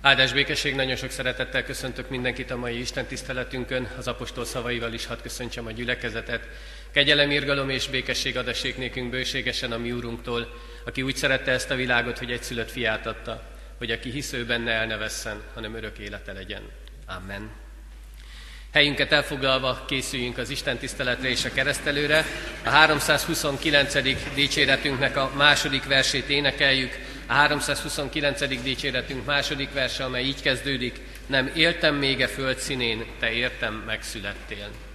Áldás békesség, nagyon sok szeretettel köszöntök mindenkit a mai Isten tiszteletünkön, az apostol szavaival is hadd köszöntsem a gyülekezetet. Kegyelem, irgalom és békesség adassék nékünk bőségesen a mi úrunktól, aki úgy szerette ezt a világot, hogy egy szülött fiát adta, hogy aki hisző benne el ne vesszen, hanem örök élete legyen. Amen. Helyünket elfoglalva készüljünk az Isten tiszteletre és a keresztelőre. A 329. dicséretünknek a második versét énekeljük. A 329. dicséretünk második verse, amely így kezdődik. Nem éltem még e föld színén, te értem megszülettél.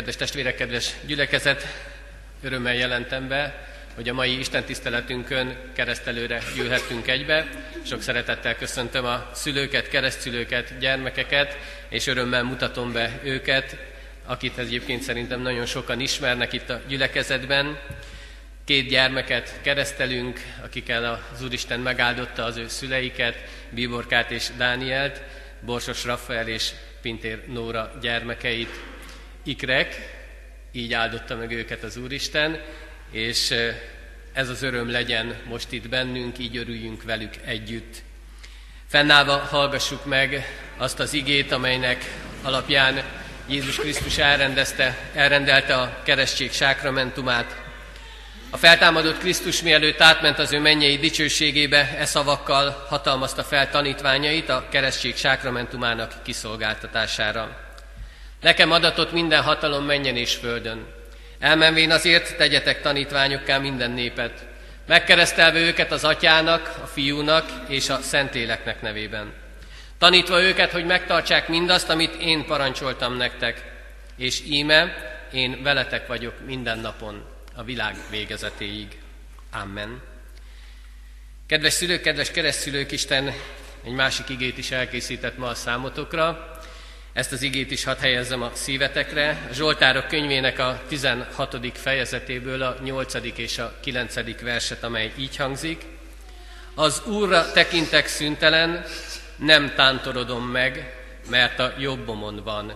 Kedves testvérek, kedves gyülekezet, örömmel jelentem be, hogy a mai Isten tiszteletünkön keresztelőre gyűlhettünk egybe. Sok szeretettel köszöntöm a szülőket, keresztszülőket, gyermekeket, és örömmel mutatom be őket, akit egyébként szerintem nagyon sokan ismernek itt a gyülekezetben. Két gyermeket keresztelünk, akikkel az Úristen megáldotta az ő szüleiket, Bíborkát és Dánielt, Borsos Raffael és Pintér Nóra gyermekeit ikrek, így áldotta meg őket az Úristen, és ez az öröm legyen most itt bennünk, így örüljünk velük együtt. Fennállva hallgassuk meg azt az igét, amelynek alapján Jézus Krisztus elrendezte, elrendelte a keresztség sákramentumát. A feltámadott Krisztus mielőtt átment az ő mennyei dicsőségébe, e szavakkal hatalmazta fel tanítványait a keresztség sákramentumának kiszolgáltatására. Nekem adatot minden hatalom menjen és földön. Elmenvén azért tegyetek tanítványokká minden népet, megkeresztelve őket az atyának, a fiúnak és a szentéleknek nevében. Tanítva őket, hogy megtartsák mindazt, amit én parancsoltam nektek, és íme, én veletek vagyok minden napon, a világ végezetéig. Amen. Kedves szülők, kedves keresztszülők, Isten egy másik igét is elkészített ma a számotokra. Ezt az igét is hadd helyezzem a szívetekre. A Zsoltárok könyvének a 16. fejezetéből a 8. és a 9. verset, amely így hangzik. Az Úrra tekintek szüntelen, nem tántorodom meg, mert a jobbomon van.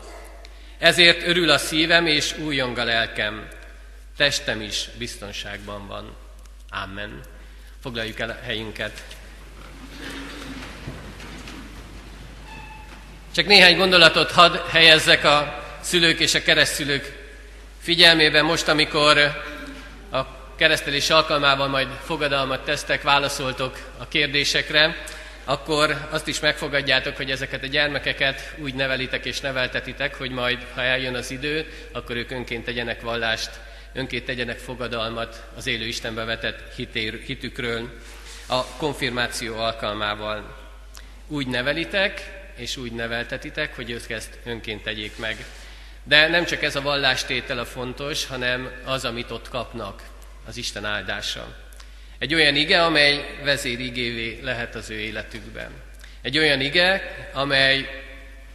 Ezért örül a szívem és újjong a lelkem. Testem is biztonságban van. Amen. Foglaljuk el a helyünket. Csak néhány gondolatot hadd helyezzek a szülők és a keresztszülők figyelmébe most, amikor a keresztelés alkalmával majd fogadalmat tesztek, válaszoltok a kérdésekre, akkor azt is megfogadjátok, hogy ezeket a gyermekeket úgy nevelitek és neveltetitek, hogy majd, ha eljön az idő, akkor ők önként tegyenek vallást, önként tegyenek fogadalmat az élő Istenbe vetett hitér, hitükről a konfirmáció alkalmával. Úgy nevelitek, és úgy neveltetitek, hogy ők ezt önként tegyék meg. De nem csak ez a vallástétel a fontos, hanem az, amit ott kapnak, az Isten áldása. Egy olyan ige, amely vezérigévé lehet az ő életükben. Egy olyan ige, amely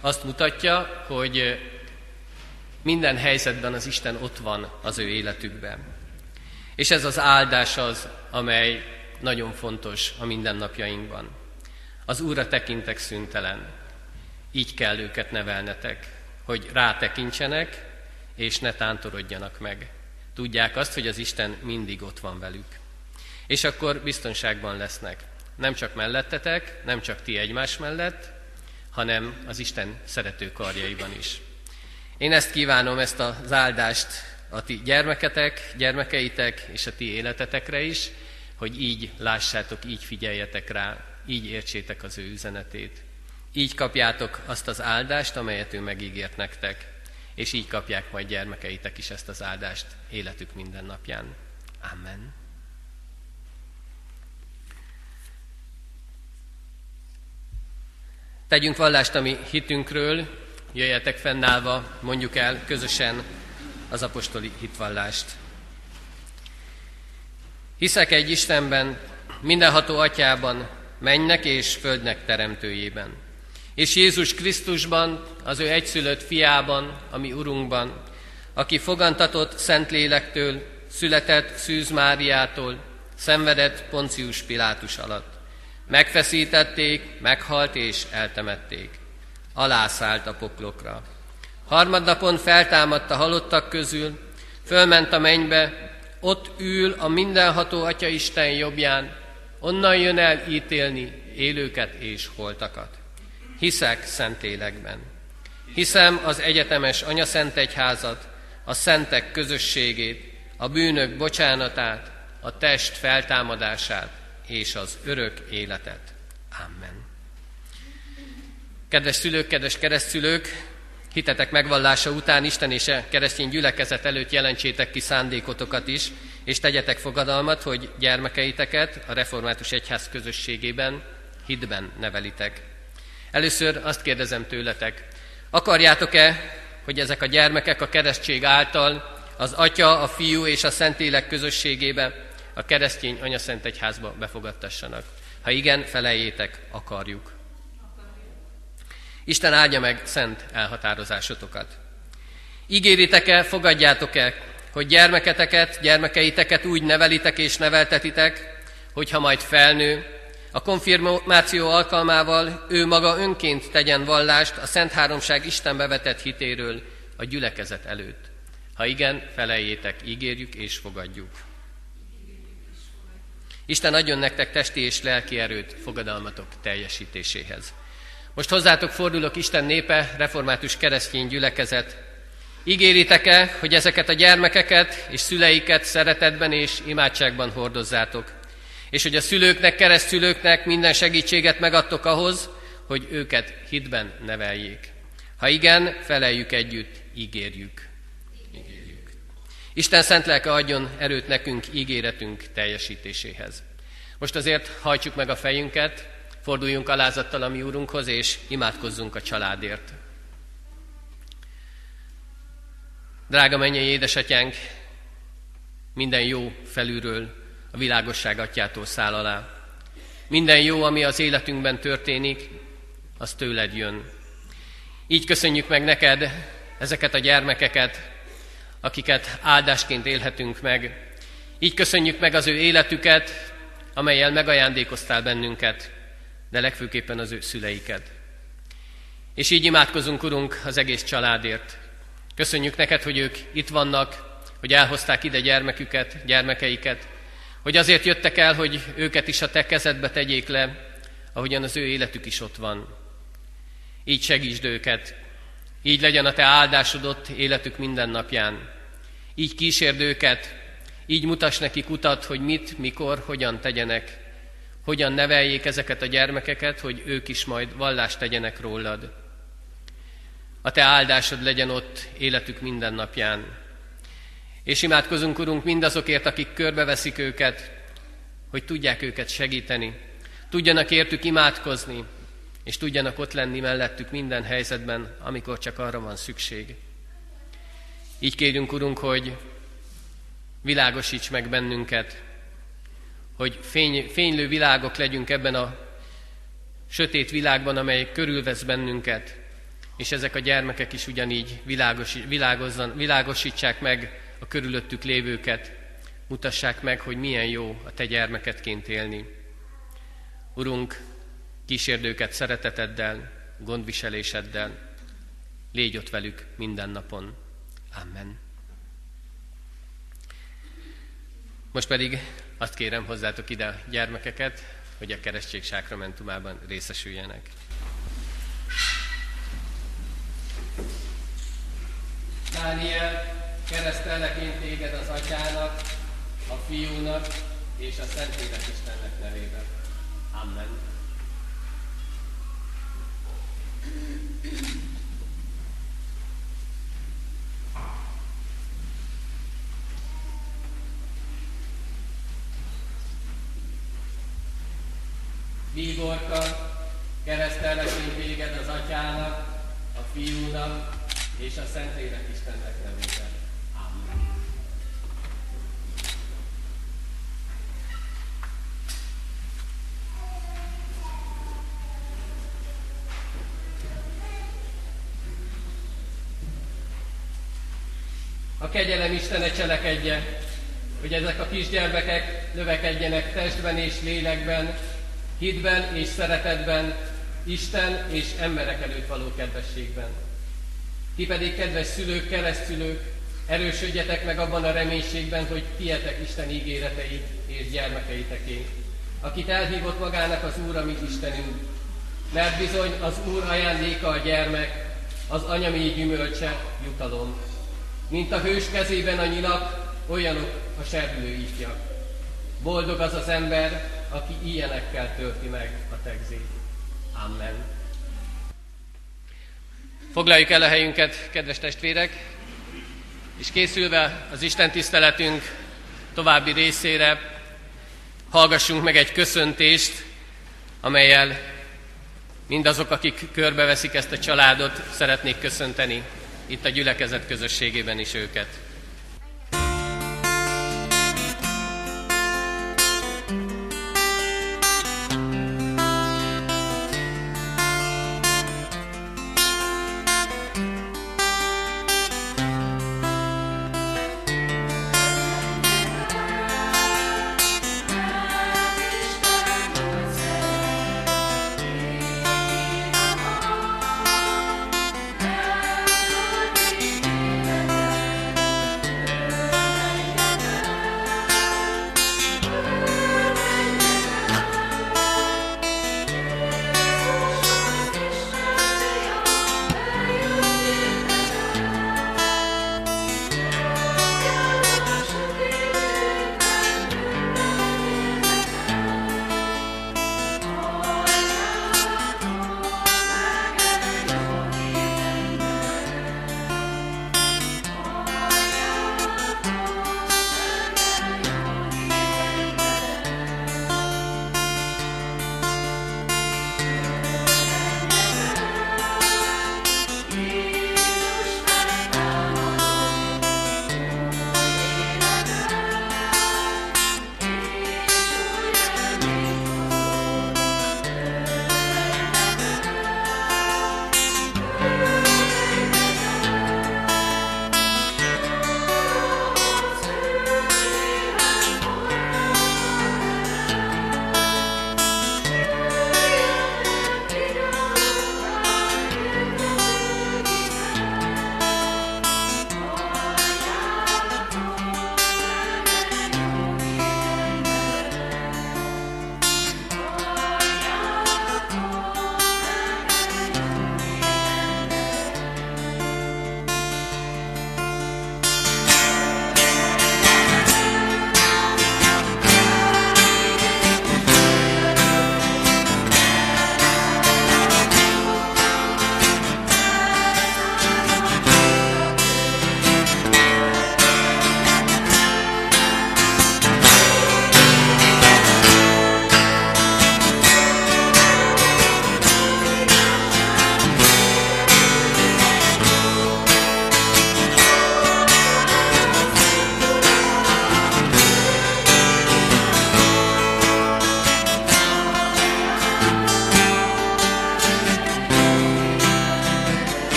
azt mutatja, hogy minden helyzetben az Isten ott van az ő életükben. És ez az áldás az, amely nagyon fontos a mindennapjainkban. Az Úrra tekintek szüntelen. Így kell őket nevelnetek, hogy rátekintsenek, és ne tántorodjanak meg. Tudják azt, hogy az Isten mindig ott van velük. És akkor biztonságban lesznek. Nem csak mellettetek, nem csak ti egymás mellett, hanem az Isten szerető karjaiban is. Én ezt kívánom, ezt az áldást a ti gyermeketek, gyermekeitek és a ti életetekre is, hogy így lássátok, így figyeljetek rá, így értsétek az ő üzenetét. Így kapjátok azt az áldást, amelyet ő megígért nektek, és így kapják majd gyermekeitek is ezt az áldást életük minden napján. Amen. Tegyünk vallást a mi hitünkről, jöjjetek fennállva, mondjuk el közösen az apostoli hitvallást. Hiszek egy Istenben, mindenható atyában, mennek és földnek teremtőjében. És Jézus Krisztusban, az ő egyszülött fiában, ami Urunkban, aki fogantatott Szentlélektől, született Szűz Máriától, szenvedett Poncius Pilátus alatt. Megfeszítették, meghalt és eltemették. Alászállt a poklokra. Harmadnapon feltámadt a halottak közül, fölment a mennybe, ott ül a mindenható Atya Isten jobbján, onnan jön el ítélni élőket és holtakat. Hiszek Szentélekben. Hiszem az egyetemes Anya Szent Egyházat, a szentek közösségét, a bűnök bocsánatát, a test feltámadását és az örök életet. Amen. Kedves szülők, kedves keresztszülők, hitetek megvallása után Isten és a keresztény gyülekezet előtt jelentsétek ki szándékotokat is, és tegyetek fogadalmat, hogy gyermekeiteket a református egyház közösségében hitben nevelitek. Először azt kérdezem tőletek, akarjátok-e, hogy ezek a gyermekek a keresztség által az Atya, a Fiú és a Szentlélek közösségébe, a keresztény Anyaszent Egyházba befogadtassanak? Ha igen, felejétek, akarjuk. Isten áldja meg szent elhatározásotokat. Ígéritek-e, fogadjátok-e, hogy gyermeketeket, gyermekeiteket úgy nevelitek és neveltetitek, hogyha majd felnő, a konfirmáció alkalmával ő maga önként tegyen vallást a Szent Háromság Istenbe vetett hitéről a gyülekezet előtt. Ha igen, felejétek, ígérjük és fogadjuk. Isten adjon nektek testi és lelki erőt fogadalmatok teljesítéséhez. Most hozzátok fordulok Isten népe, református keresztény gyülekezet. Ígéritek-e, hogy ezeket a gyermekeket és szüleiket szeretetben és imádságban hordozzátok? És hogy a szülőknek, keresztülőknek minden segítséget megadtok ahhoz, hogy őket hitben neveljék. Ha igen, feleljük együtt, ígérjük. ígérjük. Isten szent lelke adjon erőt nekünk ígéretünk teljesítéséhez. Most azért hajtsuk meg a fejünket, Forduljunk alázattal a mi úrunkhoz, és imádkozzunk a családért. Drága mennyei édesatyánk, minden jó felülről a világosság atyától száll alá. Minden jó, ami az életünkben történik, az tőled jön. Így köszönjük meg neked ezeket a gyermekeket, akiket áldásként élhetünk meg. Így köszönjük meg az ő életüket, amelyel megajándékoztál bennünket de legfőképpen az ő szüleiket. És így imádkozunk, Urunk, az egész családért. Köszönjük neked, hogy ők itt vannak, hogy elhozták ide gyermeküket, gyermekeiket, hogy azért jöttek el, hogy őket is a te kezedbe tegyék le, ahogyan az ő életük is ott van. Így segítsd őket, így legyen a te áldásod ott életük minden napján. Így kísérd őket, így mutass nekik utat, hogy mit, mikor, hogyan tegyenek, hogyan neveljék ezeket a gyermekeket, hogy ők is majd vallást tegyenek rólad. A te áldásod legyen ott életük minden napján. És imádkozunk, Urunk, mindazokért, akik körbeveszik őket, hogy tudják őket segíteni, tudjanak értük imádkozni, és tudjanak ott lenni mellettük minden helyzetben, amikor csak arra van szükség. Így kérünk, Urunk, hogy világosíts meg bennünket, hogy fény, fénylő világok legyünk ebben a sötét világban, amely körülvesz bennünket, és ezek a gyermekek is ugyanígy világos, világosítsák meg a körülöttük lévőket, mutassák meg, hogy milyen jó a te gyermeketként élni. Urunk, kísérd őket szereteteddel, gondviseléseddel, légy ott velük minden napon. Amen. Most pedig azt kérem hozzátok ide a gyermekeket, hogy a keresztség sákramentumában részesüljenek. Dániel, keresztellek én téged az atyának, a fiúnak és a Szentlélek Istennek nevében. Amen. Bíborka, keresztellek én téged az atyának, a fiúnak és a Szentlélek Istennek nevében. Kegyelem Istene cselekedje, hogy ezek a kisgyermekek növekedjenek testben és lélekben, hitben és szeretetben, Isten és emberek előtt való kedvességben. Ti pedig, kedves szülők, keresztülők, erősödjetek meg abban a reménységben, hogy tietek Isten ígéreteit és gyermekeiteké, akit elhívott magának az Úr, ami Istenünk. Mert bizony az Úr ajándéka a gyermek, az anyami gyümölcse, jutalom. Mint a hős kezében a nyilak, olyanok a serdülő ifjak. Boldog az az ember, aki ilyenekkel tölti meg a tegzét. Amen. Foglaljuk el a helyünket, kedves testvérek, és készülve az Isten tiszteletünk további részére, hallgassunk meg egy köszöntést, amelyel mindazok, akik körbeveszik ezt a családot, szeretnék köszönteni itt a gyülekezet közösségében is őket.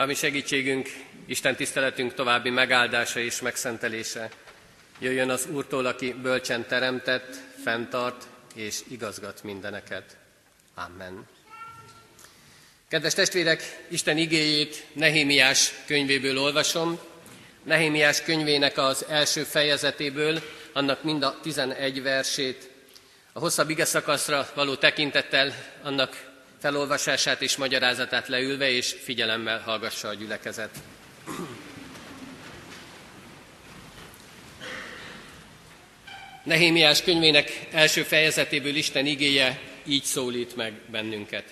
Ami segítségünk, Isten tiszteletünk további megáldása és megszentelése. Jöjjön az Úrtól, aki bölcsen teremtett, fenntart és igazgat mindeneket. Amen. Kedves testvérek, Isten igéjét Nehémiás könyvéből olvasom. Nehémiás könyvének az első fejezetéből, annak mind a 11 versét. A hosszabb ige szakaszra való tekintettel annak felolvasását és magyarázatát leülve és figyelemmel hallgassa a gyülekezet. Nehémiás könyvének első fejezetéből Isten igéje így szólít meg bennünket.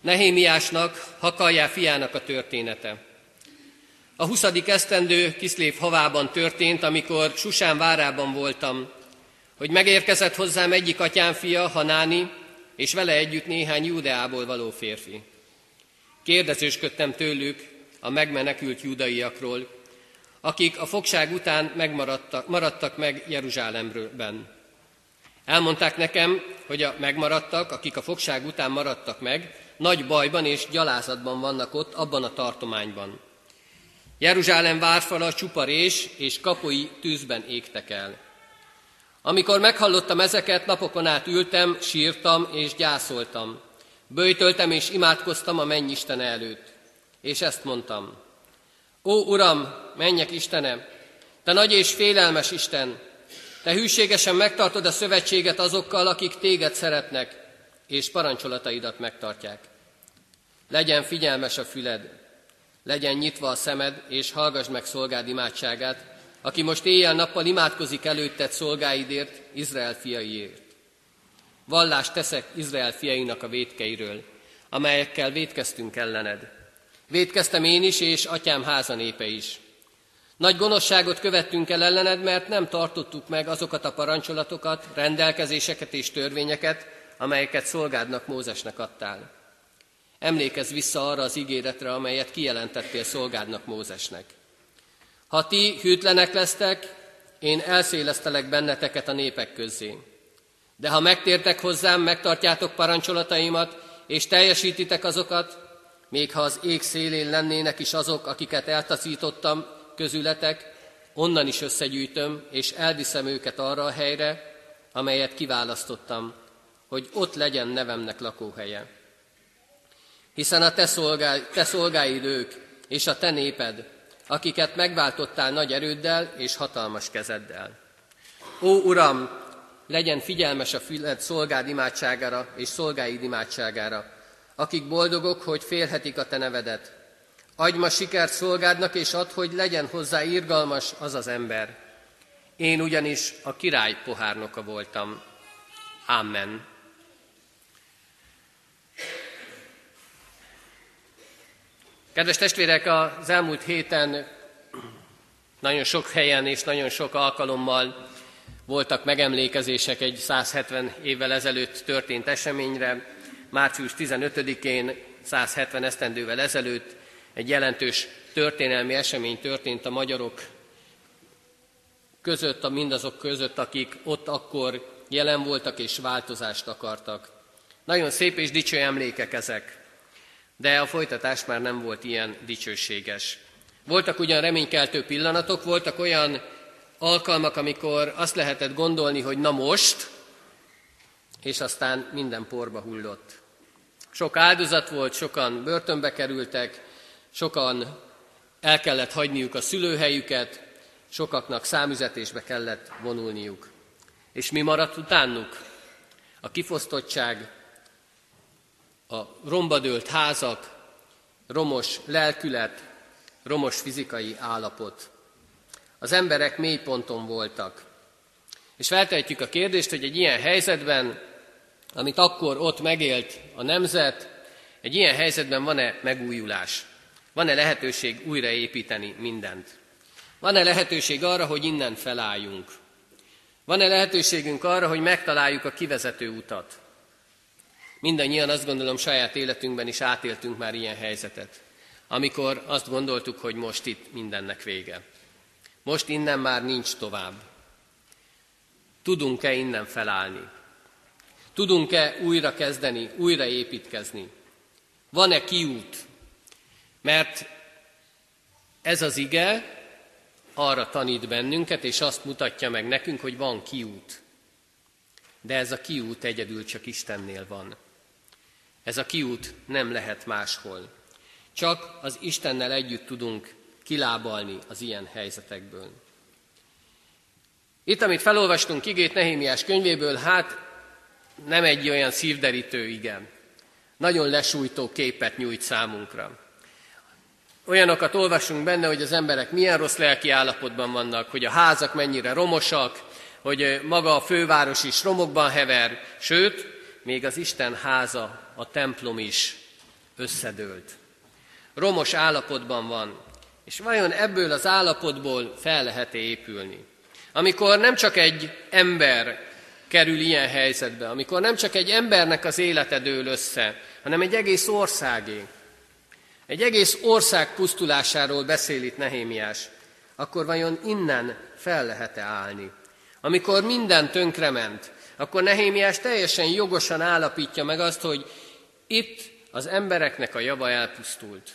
Nehémiásnak, Hakaljá fiának a története. A 20. esztendő Kiszlév havában történt, amikor Susán várában voltam, hogy megérkezett hozzám egyik atyám fia, Hanáni, és vele együtt néhány Júdeából való férfi. Kérdezősködtem tőlük a megmenekült judaiakról, akik a fogság után megmaradtak, maradtak meg Jeruzsálemben. Elmondták nekem, hogy a megmaradtak, akik a fogság után maradtak meg, nagy bajban és gyalázatban vannak ott, abban a tartományban. Jeruzsálem várfala csuparés és kapui tűzben égtek el. Amikor meghallottam ezeket, napokon át ültem, sírtam és gyászoltam. Böjtöltem és imádkoztam a mennyisten előtt. És ezt mondtam. Ó, Uram, menjek Istenem, Te nagy és félelmes Isten, Te hűségesen megtartod a szövetséget azokkal, akik Téged szeretnek, és parancsolataidat megtartják. Legyen figyelmes a füled, legyen nyitva a szemed, és hallgass meg szolgád imádságát, aki most éjjel-nappal imádkozik előtted szolgáidért, Izrael fiaiért. Vallást teszek Izrael fiainak a vétkeiről, amelyekkel vétkeztünk ellened. Vétkeztem én is, és atyám háza népe is. Nagy gonoszságot követtünk el ellened, mert nem tartottuk meg azokat a parancsolatokat, rendelkezéseket és törvényeket, amelyeket szolgádnak Mózesnek adtál. Emlékezz vissza arra az ígéretre, amelyet kijelentettél szolgádnak Mózesnek. Ha ti hűtlenek lesztek, én elszélesztelek benneteket a népek közé. De ha megtértek hozzám, megtartjátok parancsolataimat, és teljesítitek azokat, még ha az ég szélén lennének is azok, akiket eltaszítottam közületek, onnan is összegyűjtöm, és elviszem őket arra a helyre, amelyet kiválasztottam, hogy ott legyen nevemnek lakóhelye. Hiszen a te, szolgái, te szolgáid ők, és a te néped, akiket megváltottál nagy erőddel és hatalmas kezeddel. Ó, Uram, legyen figyelmes a füled szolgád imádságára és szolgáid imádságára, akik boldogok, hogy félhetik a te nevedet. Adj ma sikert szolgádnak, és add, hogy legyen hozzá irgalmas az az ember. Én ugyanis a király pohárnoka voltam. Amen. Kedves testvérek, az elmúlt héten nagyon sok helyen és nagyon sok alkalommal voltak megemlékezések egy 170 évvel ezelőtt történt eseményre. Március 15-én, 170 esztendővel ezelőtt egy jelentős történelmi esemény történt a magyarok között, a mindazok között, akik ott akkor jelen voltak és változást akartak. Nagyon szép és dicső emlékek ezek. De a folytatás már nem volt ilyen dicsőséges. Voltak ugyan reménykeltő pillanatok, voltak olyan alkalmak, amikor azt lehetett gondolni, hogy na most, és aztán minden porba hullott. Sok áldozat volt, sokan börtönbe kerültek, sokan el kellett hagyniuk a szülőhelyüket, sokaknak számüzetésbe kellett vonulniuk. És mi maradt utánuk? A kifosztottság, a rombadőlt házak, romos lelkület, romos fizikai állapot. Az emberek mély ponton voltak. És feltehetjük a kérdést, hogy egy ilyen helyzetben, amit akkor ott megélt a nemzet, egy ilyen helyzetben van-e megújulás? Van-e lehetőség újraépíteni mindent? Van-e lehetőség arra, hogy innen felálljunk? Van-e lehetőségünk arra, hogy megtaláljuk a kivezető utat? Mindannyian azt gondolom saját életünkben is átéltünk már ilyen helyzetet, amikor azt gondoltuk, hogy most itt mindennek vége. Most innen már nincs tovább. Tudunk-e innen felállni? Tudunk-e újra kezdeni, újra építkezni? Van-e kiút? Mert ez az ige arra tanít bennünket, és azt mutatja meg nekünk, hogy van kiút. De ez a kiút egyedül csak Istennél van. Ez a kiút nem lehet máshol. Csak az Istennel együtt tudunk kilábalni az ilyen helyzetekből. Itt, amit felolvastunk igét Nehémiás könyvéből, hát nem egy olyan szívderítő igen. Nagyon lesújtó képet nyújt számunkra. Olyanokat olvasunk benne, hogy az emberek milyen rossz lelki állapotban vannak, hogy a házak mennyire romosak, hogy maga a főváros is romokban hever, sőt, még az Isten háza, a templom is összedőlt. Romos állapotban van, és vajon ebből az állapotból fel lehet -e épülni? Amikor nem csak egy ember kerül ilyen helyzetbe, amikor nem csak egy embernek az élete dől össze, hanem egy egész országé. Egy egész ország pusztulásáról beszél itt Nehémiás. Akkor vajon innen fel lehet-e állni? Amikor minden tönkrement, akkor Nehémiás teljesen jogosan állapítja meg azt, hogy itt az embereknek a java elpusztult.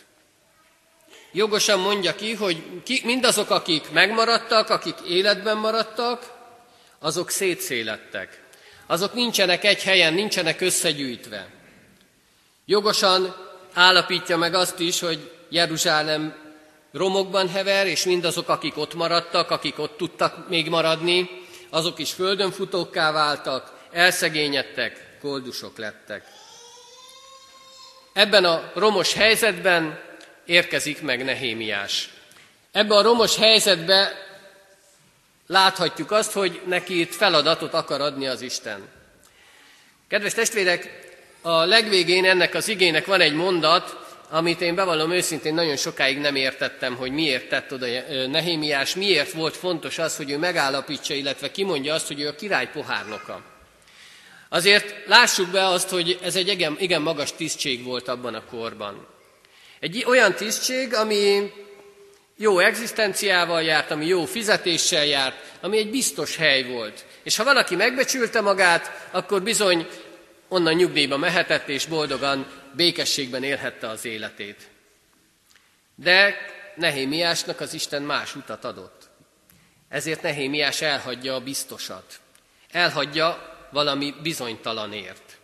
Jogosan mondja ki, hogy ki, mindazok, akik megmaradtak, akik életben maradtak, azok szétszélettek. Azok nincsenek egy helyen, nincsenek összegyűjtve. Jogosan állapítja meg azt is, hogy Jeruzsálem romokban hever, és mindazok, akik ott maradtak, akik ott tudtak még maradni, azok is földönfutókká váltak, elszegényedtek, koldusok lettek. Ebben a romos helyzetben érkezik meg Nehémiás. Ebbe a romos helyzetbe láthatjuk azt, hogy neki itt feladatot akar adni az Isten. Kedves testvérek, a legvégén ennek az igének van egy mondat, amit én bevallom őszintén nagyon sokáig nem értettem, hogy miért tett oda Nehémiás, miért volt fontos az, hogy ő megállapítsa, illetve kimondja azt, hogy ő a király pohárnoka. Azért lássuk be azt, hogy ez egy igen, igen magas tisztség volt abban a korban. Egy olyan tisztség, ami jó egzisztenciával járt, ami jó fizetéssel járt, ami egy biztos hely volt. És ha valaki megbecsülte magát, akkor bizony onnan nyugdíjba mehetett, és boldogan, békességben élhette az életét. De Nehémiásnak az Isten más utat adott. Ezért Nehémiás elhagyja a biztosat. Elhagyja valami bizonytalanért.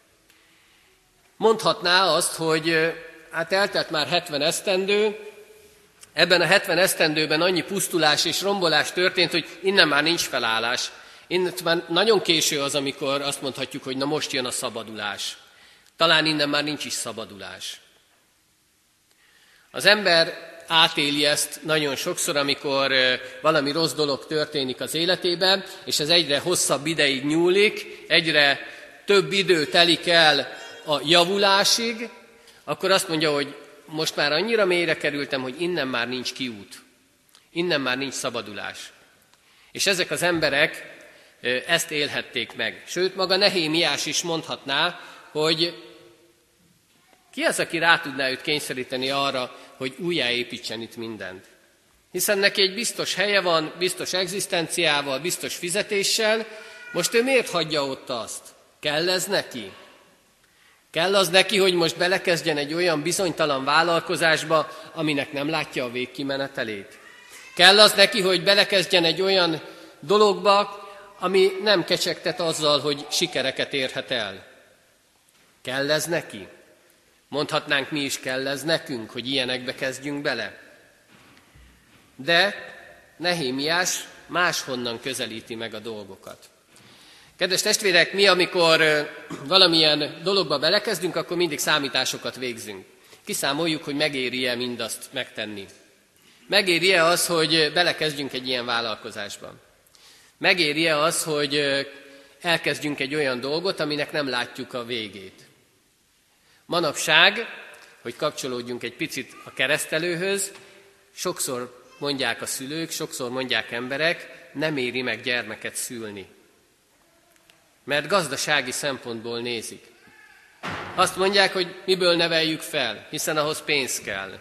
Mondhatná azt, hogy hát eltelt már 70 esztendő, ebben a 70 esztendőben annyi pusztulás és rombolás történt, hogy innen már nincs felállás. Innen már nagyon késő az, amikor azt mondhatjuk, hogy na most jön a szabadulás. Talán innen már nincs is szabadulás. Az ember átéli ezt nagyon sokszor, amikor valami rossz dolog történik az életében, és ez egyre hosszabb ideig nyúlik, egyre több idő telik el a javulásig, akkor azt mondja, hogy most már annyira mélyre kerültem, hogy innen már nincs kiút. Innen már nincs szabadulás. És ezek az emberek ezt élhették meg. Sőt, maga Nehémiás is mondhatná, hogy ki az, aki rá tudná őt kényszeríteni arra, hogy újjáépítsen itt mindent? Hiszen neki egy biztos helye van, biztos egzisztenciával, biztos fizetéssel, most ő miért hagyja ott azt? Kell ez neki? Kell az neki, hogy most belekezdjen egy olyan bizonytalan vállalkozásba, aminek nem látja a végkimenetelét? Kell az neki, hogy belekezdjen egy olyan dologba, ami nem kecsegtet azzal, hogy sikereket érhet el? Kell ez neki? Mondhatnánk mi is kell ez nekünk, hogy ilyenekbe kezdjünk bele. De Nehémiás máshonnan közelíti meg a dolgokat. Kedves testvérek, mi amikor valamilyen dologba belekezdünk, akkor mindig számításokat végzünk. Kiszámoljuk, hogy megéri-e mindazt megtenni. Megéri-e az, hogy belekezdjünk egy ilyen vállalkozásba? Megéri-e az, hogy elkezdjünk egy olyan dolgot, aminek nem látjuk a végét? Manapság, hogy kapcsolódjunk egy picit a keresztelőhöz, sokszor mondják a szülők, sokszor mondják emberek, nem éri meg gyermeket szülni. Mert gazdasági szempontból nézik. Azt mondják, hogy miből neveljük fel, hiszen ahhoz pénz kell.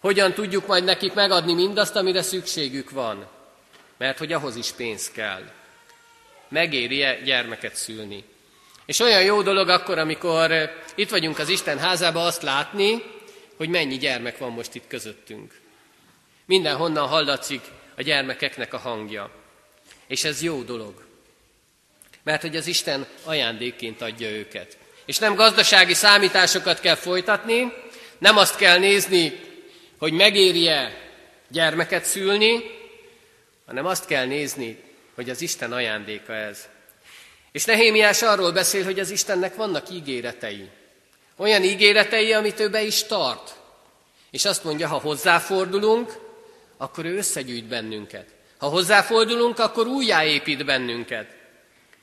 Hogyan tudjuk majd nekik megadni mindazt, amire szükségük van? Mert hogy ahhoz is pénz kell. Megéri-e gyermeket szülni? És olyan jó dolog akkor, amikor eh, itt vagyunk az Isten házába azt látni, hogy mennyi gyermek van most itt közöttünk. Mindenhonnan hallatszik a gyermekeknek a hangja. És ez jó dolog. Mert hogy az Isten ajándékként adja őket. És nem gazdasági számításokat kell folytatni, nem azt kell nézni, hogy megéri-e gyermeket szülni, hanem azt kell nézni, hogy az Isten ajándéka ez. És Nehémiás arról beszél, hogy az Istennek vannak ígéretei. Olyan ígéretei, amit ő be is tart. És azt mondja, ha hozzáfordulunk, akkor ő összegyűjt bennünket. Ha hozzáfordulunk, akkor újjáépít bennünket.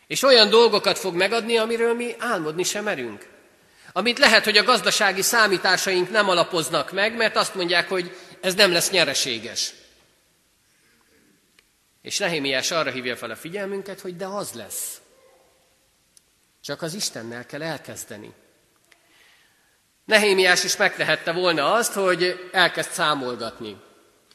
És olyan dolgokat fog megadni, amiről mi álmodni sem merünk. Amit lehet, hogy a gazdasági számításaink nem alapoznak meg, mert azt mondják, hogy ez nem lesz nyereséges. És Nehémiás arra hívja fel a figyelmünket, hogy de az lesz. Csak az Istennel kell elkezdeni. Nehémiás is megtehette volna azt, hogy elkezd számolgatni.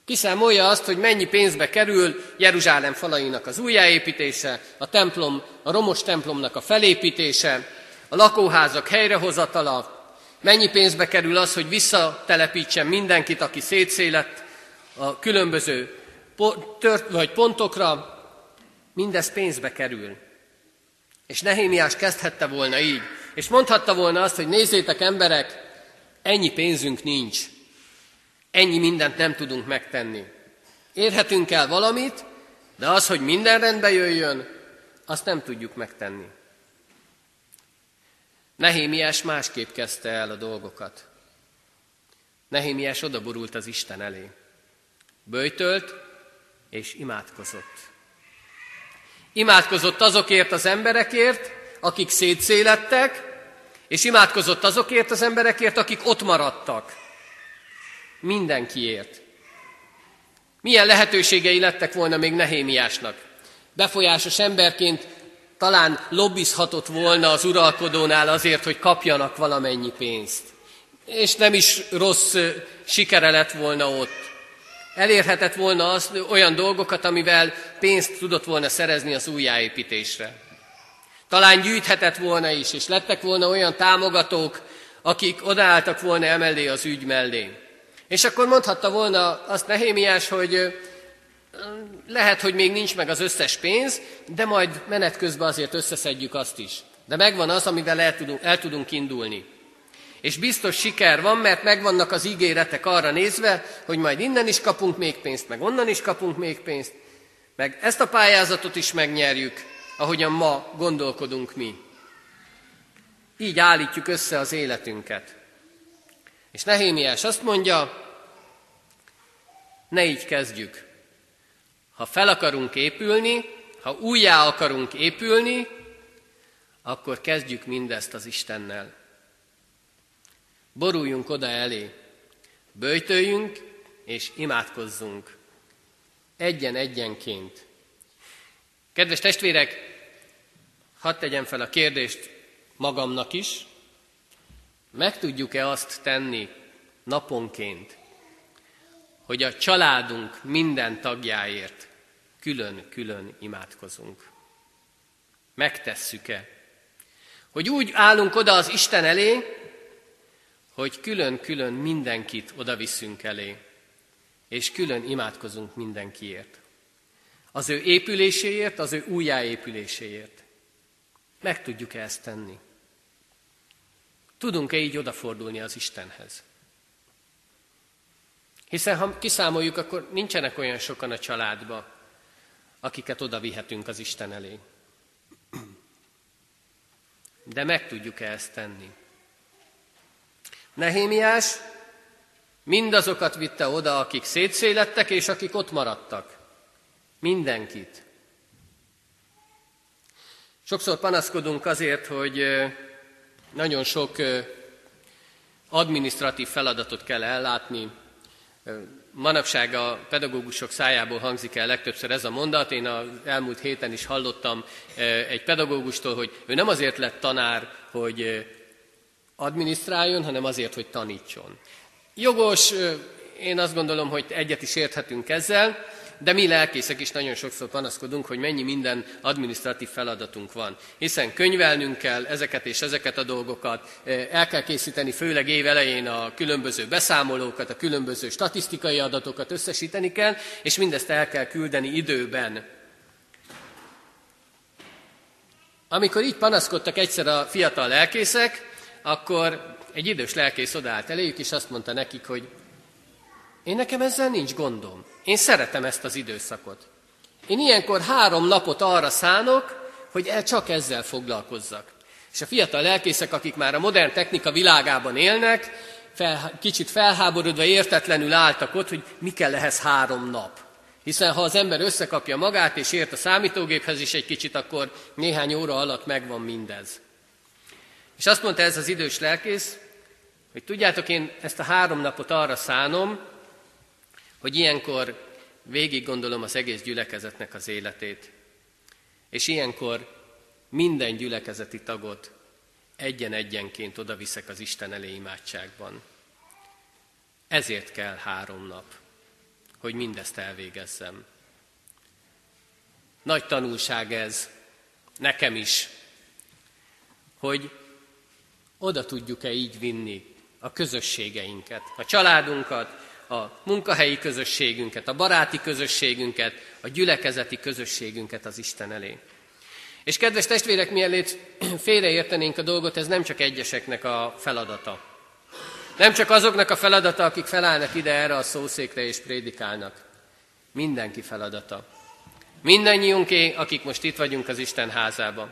Kiszámolja azt, hogy mennyi pénzbe kerül Jeruzsálem falainak az újjáépítése, a templom, a romos templomnak a felépítése, a lakóházak helyrehozatala, mennyi pénzbe kerül az, hogy visszatelepítsen mindenkit, aki szétszélett a különböző tört, vagy pontokra, mindez pénzbe kerül. És Nehémiás kezdhette volna így, és mondhatta volna azt, hogy nézzétek emberek, ennyi pénzünk nincs, ennyi mindent nem tudunk megtenni. Érhetünk el valamit, de az, hogy minden rendbe jöjjön, azt nem tudjuk megtenni. Nehémiás másképp kezdte el a dolgokat. Nehémiás odaborult az Isten elé. Böjtölt és imádkozott. Imádkozott azokért az emberekért, akik szétszélettek, és imádkozott azokért az emberekért, akik ott maradtak. Mindenkiért. Milyen lehetőségei lettek volna még Nehémiásnak? Befolyásos emberként talán lobbizhatott volna az uralkodónál azért, hogy kapjanak valamennyi pénzt. És nem is rossz sikere lett volna ott. Elérhetett volna az, olyan dolgokat, amivel pénzt tudott volna szerezni az újjáépítésre. Talán gyűjthetett volna is, és lettek volna olyan támogatók, akik odaálltak volna emellé az ügy mellé. És akkor mondhatta volna azt Nehémiás, hogy lehet, hogy még nincs meg az összes pénz, de majd menet közben azért összeszedjük azt is. De megvan az, amivel el tudunk, el tudunk indulni. És biztos siker van, mert megvannak az ígéretek arra nézve, hogy majd innen is kapunk még pénzt, meg onnan is kapunk még pénzt, meg ezt a pályázatot is megnyerjük, ahogyan ma gondolkodunk mi. Így állítjuk össze az életünket. És Nehémiás azt mondja, ne így kezdjük. Ha fel akarunk épülni, ha újjá akarunk épülni, akkor kezdjük mindezt az Istennel. Boruljunk oda elé, böjtöljünk és imádkozzunk. Egyen-egyenként. Kedves testvérek, hadd tegyem fel a kérdést magamnak is, meg tudjuk-e azt tenni naponként, hogy a családunk minden tagjáért külön-külön imádkozunk? Megtesszük-e? Hogy úgy állunk oda az Isten elé, hogy külön-külön mindenkit oda viszünk elé, és külön imádkozunk mindenkiért. Az ő épüléséért, az ő újjáépüléséért. Meg tudjuk-e ezt tenni? Tudunk-e így odafordulni az Istenhez? Hiszen ha kiszámoljuk, akkor nincsenek olyan sokan a családba, akiket oda vihetünk az Isten elé. De meg tudjuk-e ezt tenni? Nehémiás mindazokat vitte oda, akik szétszélettek, és akik ott maradtak. Mindenkit. Sokszor panaszkodunk azért, hogy nagyon sok administratív feladatot kell ellátni. Manapság a pedagógusok szájából hangzik el legtöbbször ez a mondat. Én az elmúlt héten is hallottam egy pedagógustól, hogy ő nem azért lett tanár, hogy adminisztráljon, hanem azért, hogy tanítson. Jogos, én azt gondolom, hogy egyet is érthetünk ezzel, de mi lelkészek is nagyon sokszor panaszkodunk, hogy mennyi minden adminisztratív feladatunk van. Hiszen könyvelnünk kell ezeket és ezeket a dolgokat, el kell készíteni főleg év elején a különböző beszámolókat, a különböző statisztikai adatokat összesíteni kell, és mindezt el kell küldeni időben. Amikor így panaszkodtak egyszer a fiatal lelkészek, akkor egy idős lelkész odállt eléjük, és azt mondta nekik, hogy én nekem ezzel nincs gondom. Én szeretem ezt az időszakot. Én ilyenkor három napot arra szánok, hogy el csak ezzel foglalkozzak. És a fiatal lelkészek, akik már a modern technika világában élnek, fel, kicsit felháborodva, értetlenül álltak ott, hogy mi kell ehhez három nap. Hiszen ha az ember összekapja magát és ért a számítógéphez is egy kicsit, akkor néhány óra alatt megvan mindez. És azt mondta ez az idős lelkész, hogy tudjátok, én ezt a három napot arra szánom, hogy ilyenkor végig gondolom az egész gyülekezetnek az életét. És ilyenkor minden gyülekezeti tagot egyen-egyenként oda viszek az Isten elé imádságban. Ezért kell három nap, hogy mindezt elvégezzem. Nagy tanulság ez, nekem is, hogy oda tudjuk-e így vinni a közösségeinket, a családunkat, a munkahelyi közösségünket, a baráti közösségünket, a gyülekezeti közösségünket az Isten elé. És kedves testvérek, mielőtt félreértenénk a dolgot, ez nem csak egyeseknek a feladata. Nem csak azoknak a feladata, akik felállnak ide erre a szószékre és prédikálnak. Mindenki feladata. Mindannyiunké, akik most itt vagyunk az Isten házába.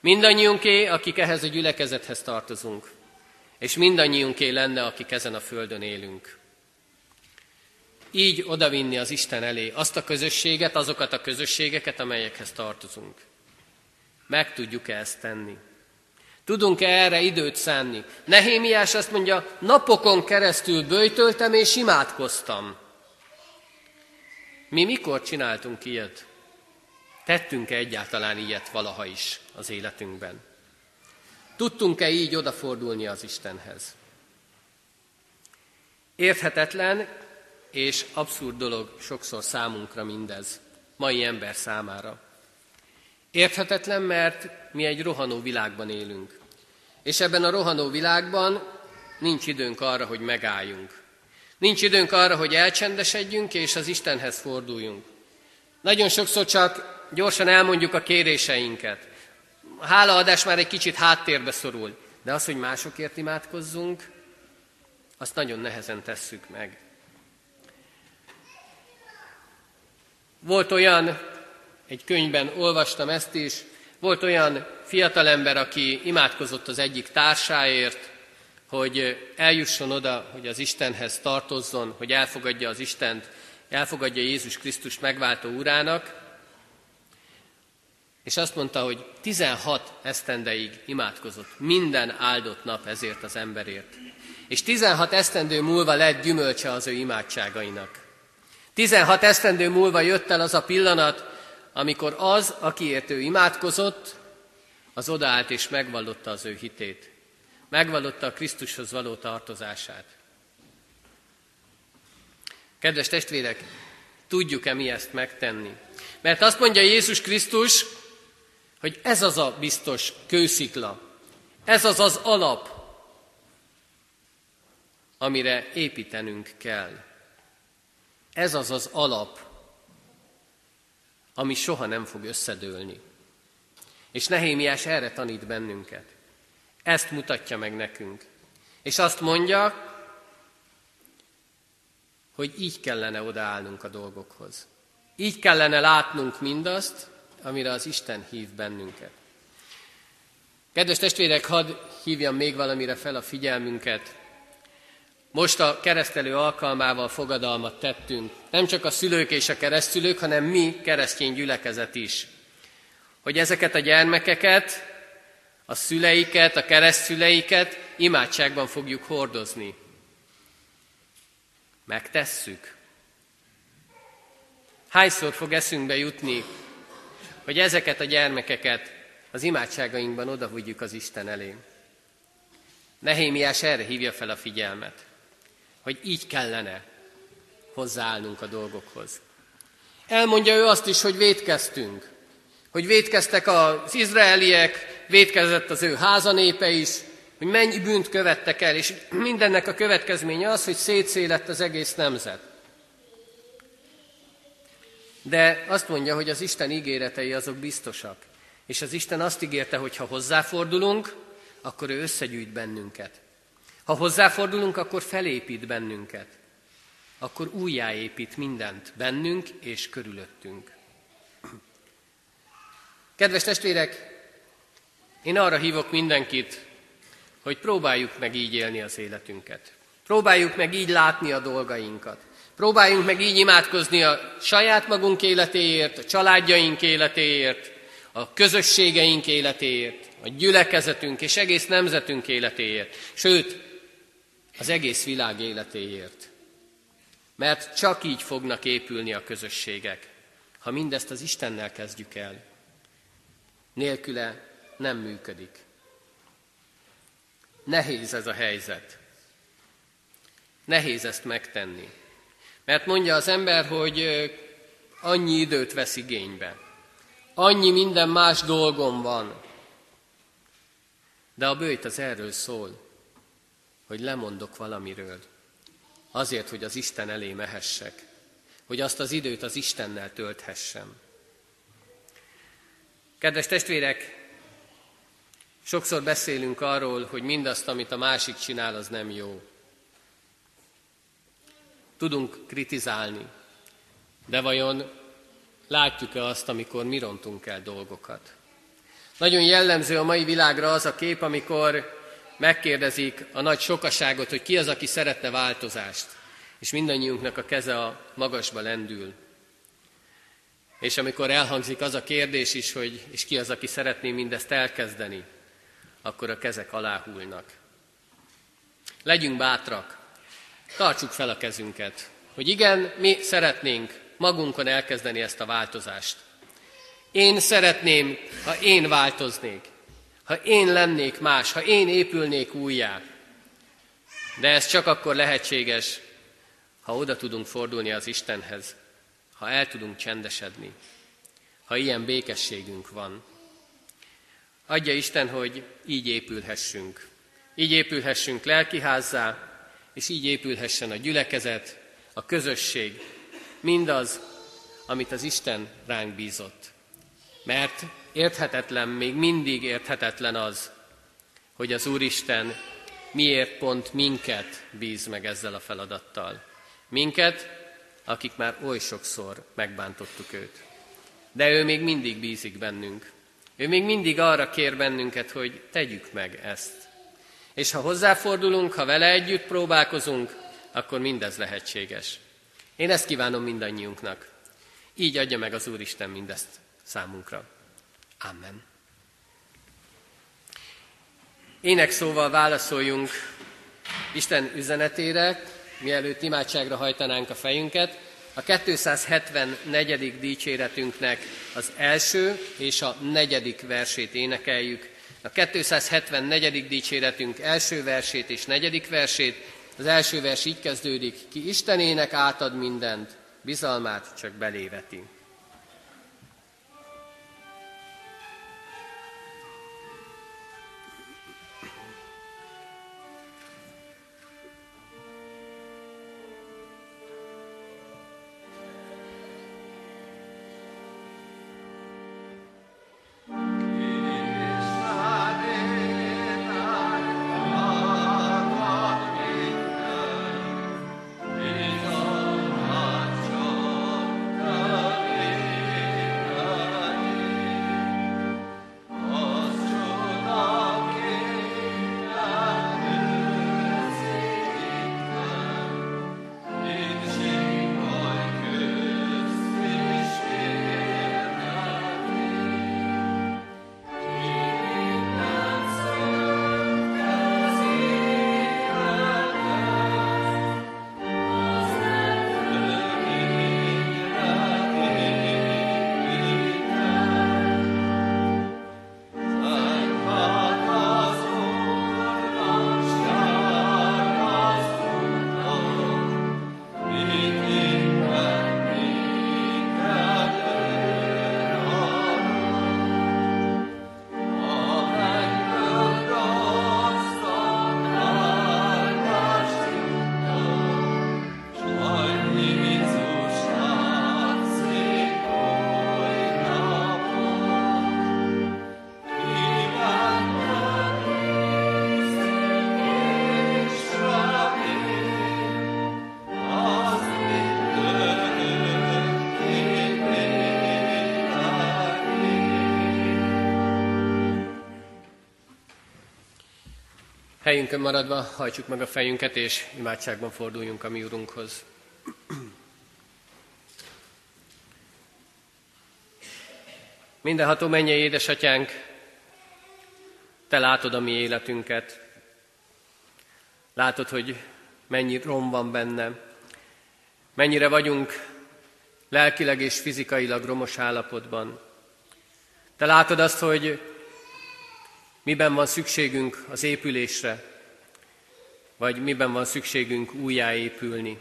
Mindannyiunké, akik ehhez a gyülekezethez tartozunk. És mindannyiunké lenne, akik ezen a földön élünk. Így odavinni az Isten elé azt a közösséget, azokat a közösségeket, amelyekhez tartozunk. Meg tudjuk-e ezt tenni? Tudunk-e erre időt szánni? Nehémiás azt mondja, napokon keresztül bőjtöltem és imádkoztam. Mi mikor csináltunk ilyet? Tettünk-e egyáltalán ilyet valaha is az életünkben? Tudtunk-e így odafordulni az Istenhez? Érthetetlen és abszurd dolog sokszor számunkra mindez, mai ember számára. Érthetetlen, mert mi egy rohanó világban élünk. És ebben a rohanó világban nincs időnk arra, hogy megálljunk. Nincs időnk arra, hogy elcsendesedjünk és az Istenhez forduljunk. Nagyon sokszor csak gyorsan elmondjuk a kéréseinket. A hálaadás már egy kicsit háttérbe szorul, de az, hogy másokért imádkozzunk, azt nagyon nehezen tesszük meg. Volt olyan egy könyvben olvastam ezt is. Volt olyan fiatalember, aki imádkozott az egyik társáért, hogy eljusson oda, hogy az Istenhez tartozzon, hogy elfogadja az Istent, elfogadja Jézus Krisztus megváltó urának, és azt mondta, hogy 16 esztendeig imádkozott, minden áldott nap ezért az emberért. És 16 esztendő múlva lett gyümölcse az ő imádságainak. 16 esztendő múlva jött el az a pillanat, amikor az, akiért ő imádkozott, az odaállt és megvallotta az ő hitét. Megvallotta a Krisztushoz való tartozását. Kedves testvérek, tudjuk-e mi ezt megtenni? Mert azt mondja Jézus Krisztus, hogy ez az a biztos kőszikla, ez az az alap, amire építenünk kell. Ez az az alap, ami soha nem fog összedőlni. És Nehémiás erre tanít bennünket. Ezt mutatja meg nekünk. És azt mondja, hogy így kellene odaállnunk a dolgokhoz. Így kellene látnunk mindazt, amire az Isten hív bennünket. Kedves testvérek, hadd hívjam még valamire fel a figyelmünket. Most a keresztelő alkalmával fogadalmat tettünk, nem csak a szülők és a keresztülők, hanem mi, keresztény gyülekezet is. Hogy ezeket a gyermekeket, a szüleiket, a keresztszüleiket imádságban fogjuk hordozni. Megtesszük. Hányszor fog eszünkbe jutni, hogy ezeket a gyermekeket az imádságainkban odavigyük az Isten elé. Nehémiás erre hívja fel a figyelmet hogy így kellene hozzáállnunk a dolgokhoz. Elmondja ő azt is, hogy védkeztünk, hogy védkeztek az izraeliek, védkezett az ő házanépe is, hogy mennyi bűnt követtek el, és mindennek a következménye az, hogy szétszélett az egész nemzet. De azt mondja, hogy az Isten ígéretei azok biztosak. És az Isten azt ígérte, hogy ha hozzáfordulunk, akkor ő összegyűjt bennünket. Ha hozzáfordulunk, akkor felépít bennünket. Akkor újjáépít mindent bennünk és körülöttünk. Kedves testvérek, én arra hívok mindenkit, hogy próbáljuk meg így élni az életünket. Próbáljuk meg így látni a dolgainkat. Próbáljunk meg így imádkozni a saját magunk életéért, a családjaink életéért, a közösségeink életéért, a gyülekezetünk és egész nemzetünk életéért, sőt, az egész világ életéért. Mert csak így fognak épülni a közösségek, ha mindezt az Istennel kezdjük el. Nélküle nem működik. Nehéz ez a helyzet. Nehéz ezt megtenni. Mert mondja az ember, hogy annyi időt vesz igénybe. Annyi minden más dolgom van. De a bőjt az erről szól, hogy lemondok valamiről. Azért, hogy az Isten elé mehessek. Hogy azt az időt az Istennel tölthessem. Kedves testvérek, sokszor beszélünk arról, hogy mindazt, amit a másik csinál, az nem jó. Tudunk kritizálni, de vajon látjuk-e azt, amikor mi rontunk el dolgokat? Nagyon jellemző a mai világra az a kép, amikor megkérdezik a nagy sokaságot, hogy ki az, aki szeretne változást, és mindannyiunknak a keze a magasba lendül. És amikor elhangzik az a kérdés is, hogy és ki az, aki szeretné mindezt elkezdeni, akkor a kezek aláhulnak. Legyünk bátrak, tartsuk fel a kezünket, hogy igen, mi szeretnénk magunkon elkezdeni ezt a változást. Én szeretném, ha én változnék, ha én lennék más, ha én épülnék újjá. De ez csak akkor lehetséges, ha oda tudunk fordulni az Istenhez, ha el tudunk csendesedni, ha ilyen békességünk van. Adja Isten, hogy így épülhessünk. Így épülhessünk lelkiházzá, és így épülhessen a gyülekezet, a közösség, mindaz, amit az Isten ránk bízott. Mert érthetetlen, még mindig érthetetlen az, hogy az Úristen miért pont minket bíz meg ezzel a feladattal. Minket, akik már oly sokszor megbántottuk őt. De ő még mindig bízik bennünk. Ő még mindig arra kér bennünket, hogy tegyük meg ezt. És ha hozzáfordulunk, ha vele együtt próbálkozunk, akkor mindez lehetséges. Én ezt kívánom mindannyiunknak. Így adja meg az Úristen mindezt számunkra. Amen. Ének szóval válaszoljunk Isten üzenetére, mielőtt imádságra hajtanánk a fejünket. A 274. dicséretünknek az első és a negyedik versét énekeljük. A 274. dicséretünk első versét és negyedik versét. Az első vers így kezdődik, ki Istenének átad mindent, bizalmát csak beléveti. Helyünkön maradva hajtsuk meg a fejünket, és imádságban forduljunk a mi Urunkhoz. Mindenható mennyei édesatyánk, Te látod a mi életünket. Látod, hogy mennyi rom van benne, mennyire vagyunk lelkileg és fizikailag romos állapotban. Te látod azt, hogy miben van szükségünk az épülésre, vagy miben van szükségünk újjáépülni.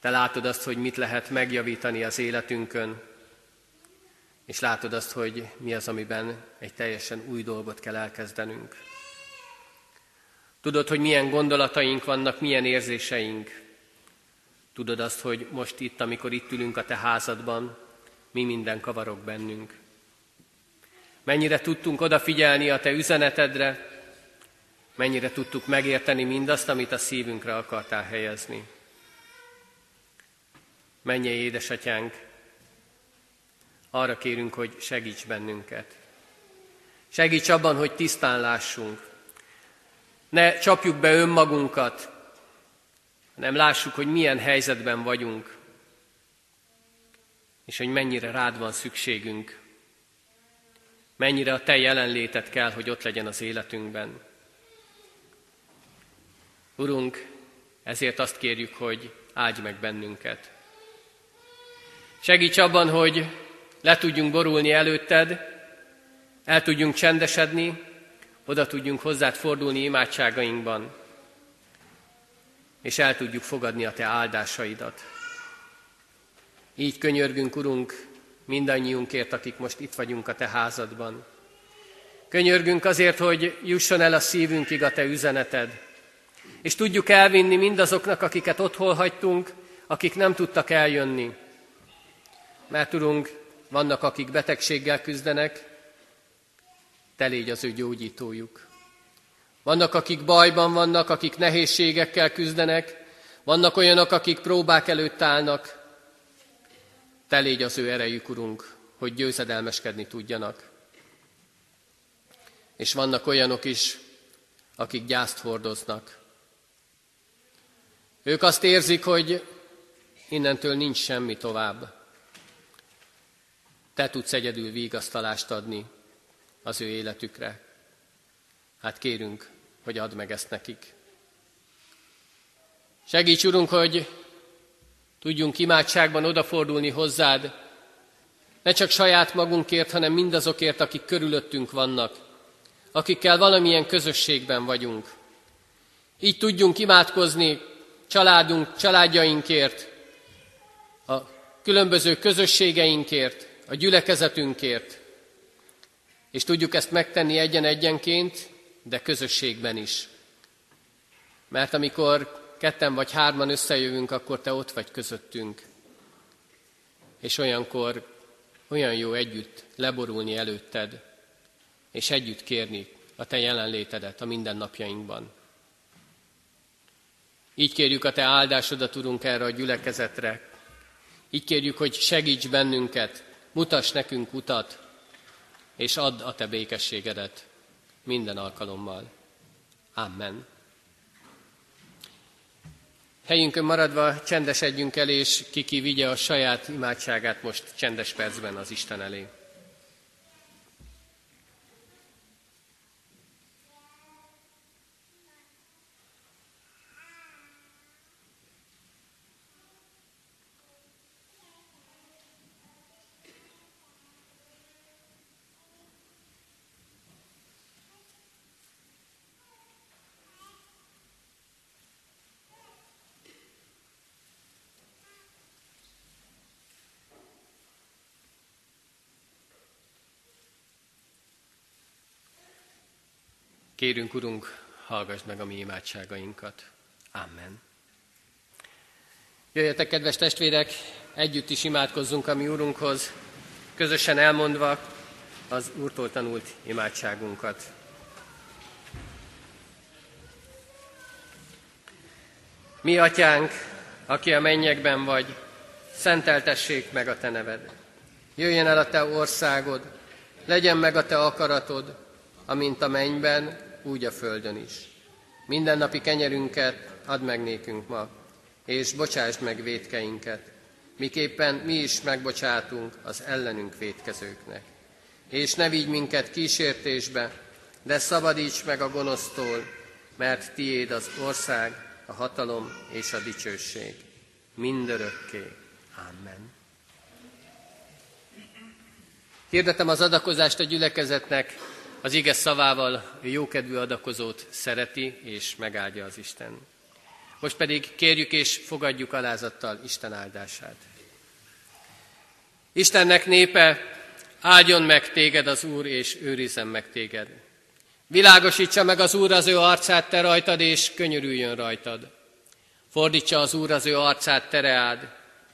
Te látod azt, hogy mit lehet megjavítani az életünkön, és látod azt, hogy mi az, amiben egy teljesen új dolgot kell elkezdenünk. Tudod, hogy milyen gondolataink vannak, milyen érzéseink. Tudod azt, hogy most itt, amikor itt ülünk a te házadban, mi minden kavarok bennünk. Mennyire tudtunk odafigyelni a te üzenetedre, mennyire tudtuk megérteni mindazt, amit a szívünkre akartál helyezni. Menje, édesatyánk, arra kérünk, hogy segíts bennünket. Segíts abban, hogy tisztán lássunk. Ne csapjuk be önmagunkat, hanem lássuk, hogy milyen helyzetben vagyunk, és hogy mennyire rád van szükségünk, mennyire a Te jelenlétet kell, hogy ott legyen az életünkben. Urunk, ezért azt kérjük, hogy áldj meg bennünket. Segíts abban, hogy le tudjunk borulni előtted, el tudjunk csendesedni, oda tudjunk hozzád fordulni imádságainkban, és el tudjuk fogadni a Te áldásaidat. Így könyörgünk, Urunk, mindannyiunkért, akik most itt vagyunk a Te házadban. Könyörgünk azért, hogy jusson el a szívünkig a Te üzeneted, és tudjuk elvinni mindazoknak, akiket otthon hagytunk, akik nem tudtak eljönni. Mert Urunk, vannak, akik betegséggel küzdenek, te légy az ő gyógyítójuk. Vannak, akik bajban vannak, akik nehézségekkel küzdenek, vannak olyanok, akik próbák előtt állnak. Te légy az ő erejük, Urunk, hogy győzedelmeskedni tudjanak. És vannak olyanok is, akik gyászt hordoznak. Ők azt érzik, hogy innentől nincs semmi tovább. Te tudsz egyedül vigasztalást adni az ő életükre. Hát kérünk, hogy add meg ezt nekik. Segíts, Urunk, hogy tudjunk imádságban odafordulni hozzád, ne csak saját magunkért, hanem mindazokért, akik körülöttünk vannak, akikkel valamilyen közösségben vagyunk. Így tudjunk imádkozni családunk, családjainkért, a különböző közösségeinkért, a gyülekezetünkért, és tudjuk ezt megtenni egyen-egyenként, de közösségben is. Mert amikor ketten vagy hárman összejövünk, akkor te ott vagy közöttünk. És olyankor olyan jó együtt leborulni előtted, és együtt kérni a te jelenlétedet a mindennapjainkban. Így kérjük a te áldásodat, Urunk, erre a gyülekezetre. Így kérjük, hogy segíts bennünket, mutass nekünk utat, és add a te békességedet minden alkalommal. Amen. Helyünkön maradva csendesedjünk el, és kiki vigye a saját imádságát most csendes percben az Isten elé. Kérünk, Urunk, hallgass meg a mi imádságainkat. Amen. Jöjjetek, kedves testvérek, együtt is imádkozzunk a mi Urunkhoz, közösen elmondva az Úrtól tanult imádságunkat. Mi, Atyánk, aki a mennyekben vagy, szenteltessék meg a Te neved. Jöjjön el a Te országod, legyen meg a Te akaratod, amint a mennyben, úgy a földön is. Mindennapi kenyerünket add meg nékünk ma, és bocsásd meg védkeinket, miképpen mi is megbocsátunk az ellenünk védkezőknek. És ne vigy minket kísértésbe, de szabadíts meg a gonosztól, mert tiéd az ország, a hatalom és a dicsőség. Mindörökké. Amen. Hirdetem az adakozást a gyülekezetnek, az ige szavával jókedvű adakozót szereti és megáldja az Isten. Most pedig kérjük és fogadjuk alázattal Isten áldását. Istennek népe, áldjon meg téged az Úr, és őrizzen meg téged. Világosítsa meg az Úr az ő arcát te rajtad, és könyörüljön rajtad. Fordítsa az Úr az ő arcát tereád,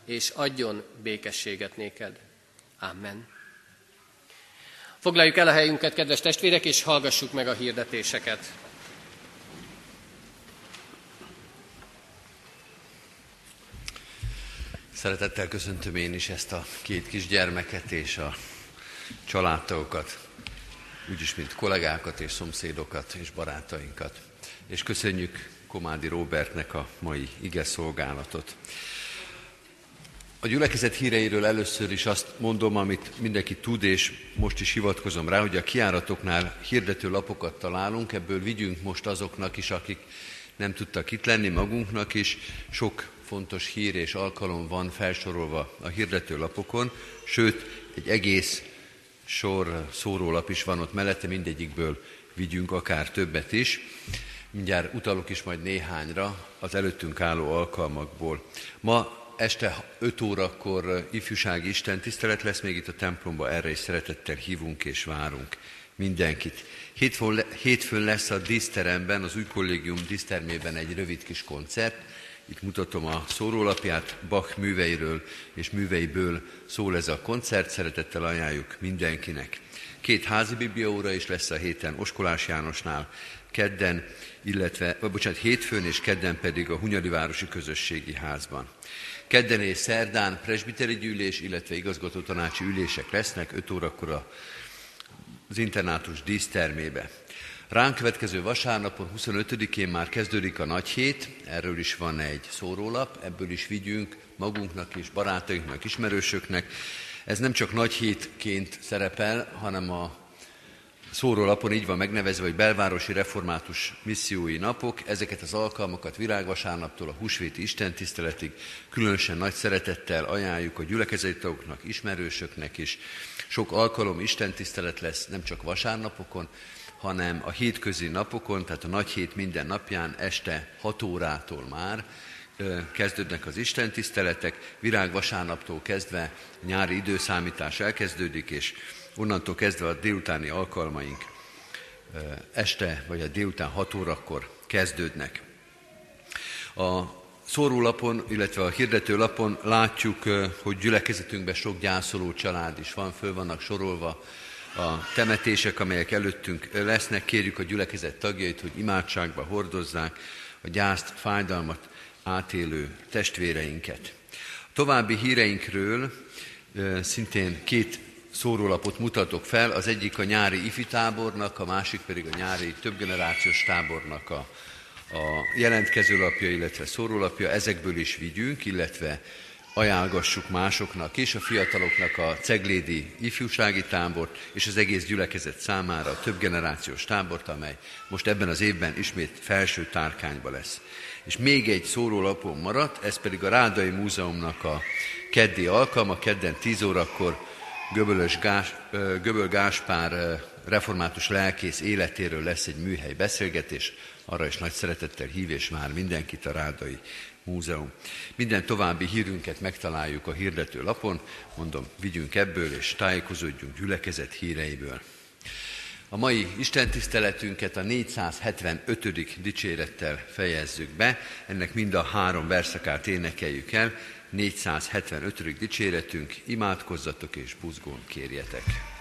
és adjon békességet néked. Amen. Foglaljuk el a helyünket, kedves testvérek, és hallgassuk meg a hirdetéseket. Szeretettel köszöntöm én is ezt a két kisgyermeket és a családtagokat, úgyis mint kollégákat és szomszédokat és barátainkat. És köszönjük Komádi Robertnek a mai ige szolgálatot. A gyülekezet híreiről először is azt mondom, amit mindenki tud, és most is hivatkozom rá, hogy a kiáratoknál hirdető lapokat találunk, ebből vigyünk most azoknak is, akik nem tudtak itt lenni magunknak is. Sok fontos hír és alkalom van felsorolva a hirdető lapokon, sőt, egy egész sor szórólap is van ott mellette, mindegyikből vigyünk akár többet is. Mindjárt utalok is majd néhányra az előttünk álló alkalmakból. Ma este 5 órakor ifjúsági Isten tisztelet lesz, még itt a templomba erre is szeretettel hívunk és várunk mindenkit. Hétfőn, hétfőn lesz a díszteremben, az új kollégium dísztermében egy rövid kis koncert. Itt mutatom a szórólapját, Bach műveiről és műveiből szól ez a koncert, szeretettel ajánljuk mindenkinek. Két házi bibliaóra is lesz a héten Oskolás Jánosnál, kedden, illetve, vagy bocsánat, hétfőn és kedden pedig a Hunyadi Városi Közösségi Házban. Kedden és szerdán presbiteri gyűlés, illetve igazgató tanácsi ülések lesznek 5 órakor az internátus dísztermébe. Ránk következő vasárnapon, 25-én már kezdődik a nagy hét, erről is van egy szórólap, ebből is vigyünk magunknak és barátainknak, ismerősöknek. Ez nem csak nagy hétként szerepel, hanem a szórólapon így van megnevezve, hogy belvárosi református missziói napok. Ezeket az alkalmakat virágvasárnaptól a húsvéti istentiszteletig különösen nagy szeretettel ajánljuk a gyülekezeti tagoknak, ismerősöknek is. Sok alkalom istentisztelet lesz nem csak vasárnapokon, hanem a hétközi napokon, tehát a nagy hét minden napján este 6 órától már kezdődnek az istentiszteletek, virágvasárnaptól kezdve nyári időszámítás elkezdődik, és onnantól kezdve a délutáni alkalmaink este vagy a délután 6 órakor kezdődnek. A szórólapon, illetve a hirdetőlapon látjuk, hogy gyülekezetünkben sok gyászoló család is van, föl vannak sorolva a temetések, amelyek előttünk lesznek. Kérjük a gyülekezet tagjait, hogy imádságba hordozzák a gyászt, fájdalmat átélő testvéreinket. További híreinkről szintén két szórólapot mutatok fel, az egyik a nyári ifi tábornak, a másik pedig a nyári többgenerációs tábornak a, a jelentkezőlapja, illetve szórólapja, ezekből is vigyünk, illetve ajánlgassuk másoknak és a fiataloknak a ceglédi ifjúsági tábort, és az egész gyülekezet számára a több generációs tábort, amely most ebben az évben ismét felső tárkányba lesz. És még egy szórólapon maradt, ez pedig a Rádai Múzeumnak a keddi alkalma, kedden 10 órakor Göbölös Gás, Göböl Gáspár református lelkész életéről lesz egy műhely beszélgetés, arra is nagy szeretettel hív és már mindenkit a Rádai Múzeum. Minden további hírünket megtaláljuk a hirdető lapon, mondom, vigyünk ebből és tájékozódjunk gyülekezet híreiből. A mai istentiszteletünket a 475. dicsérettel fejezzük be, ennek mind a három verszakát énekeljük el, 475. dicséretünk, imádkozzatok és buzgón kérjetek.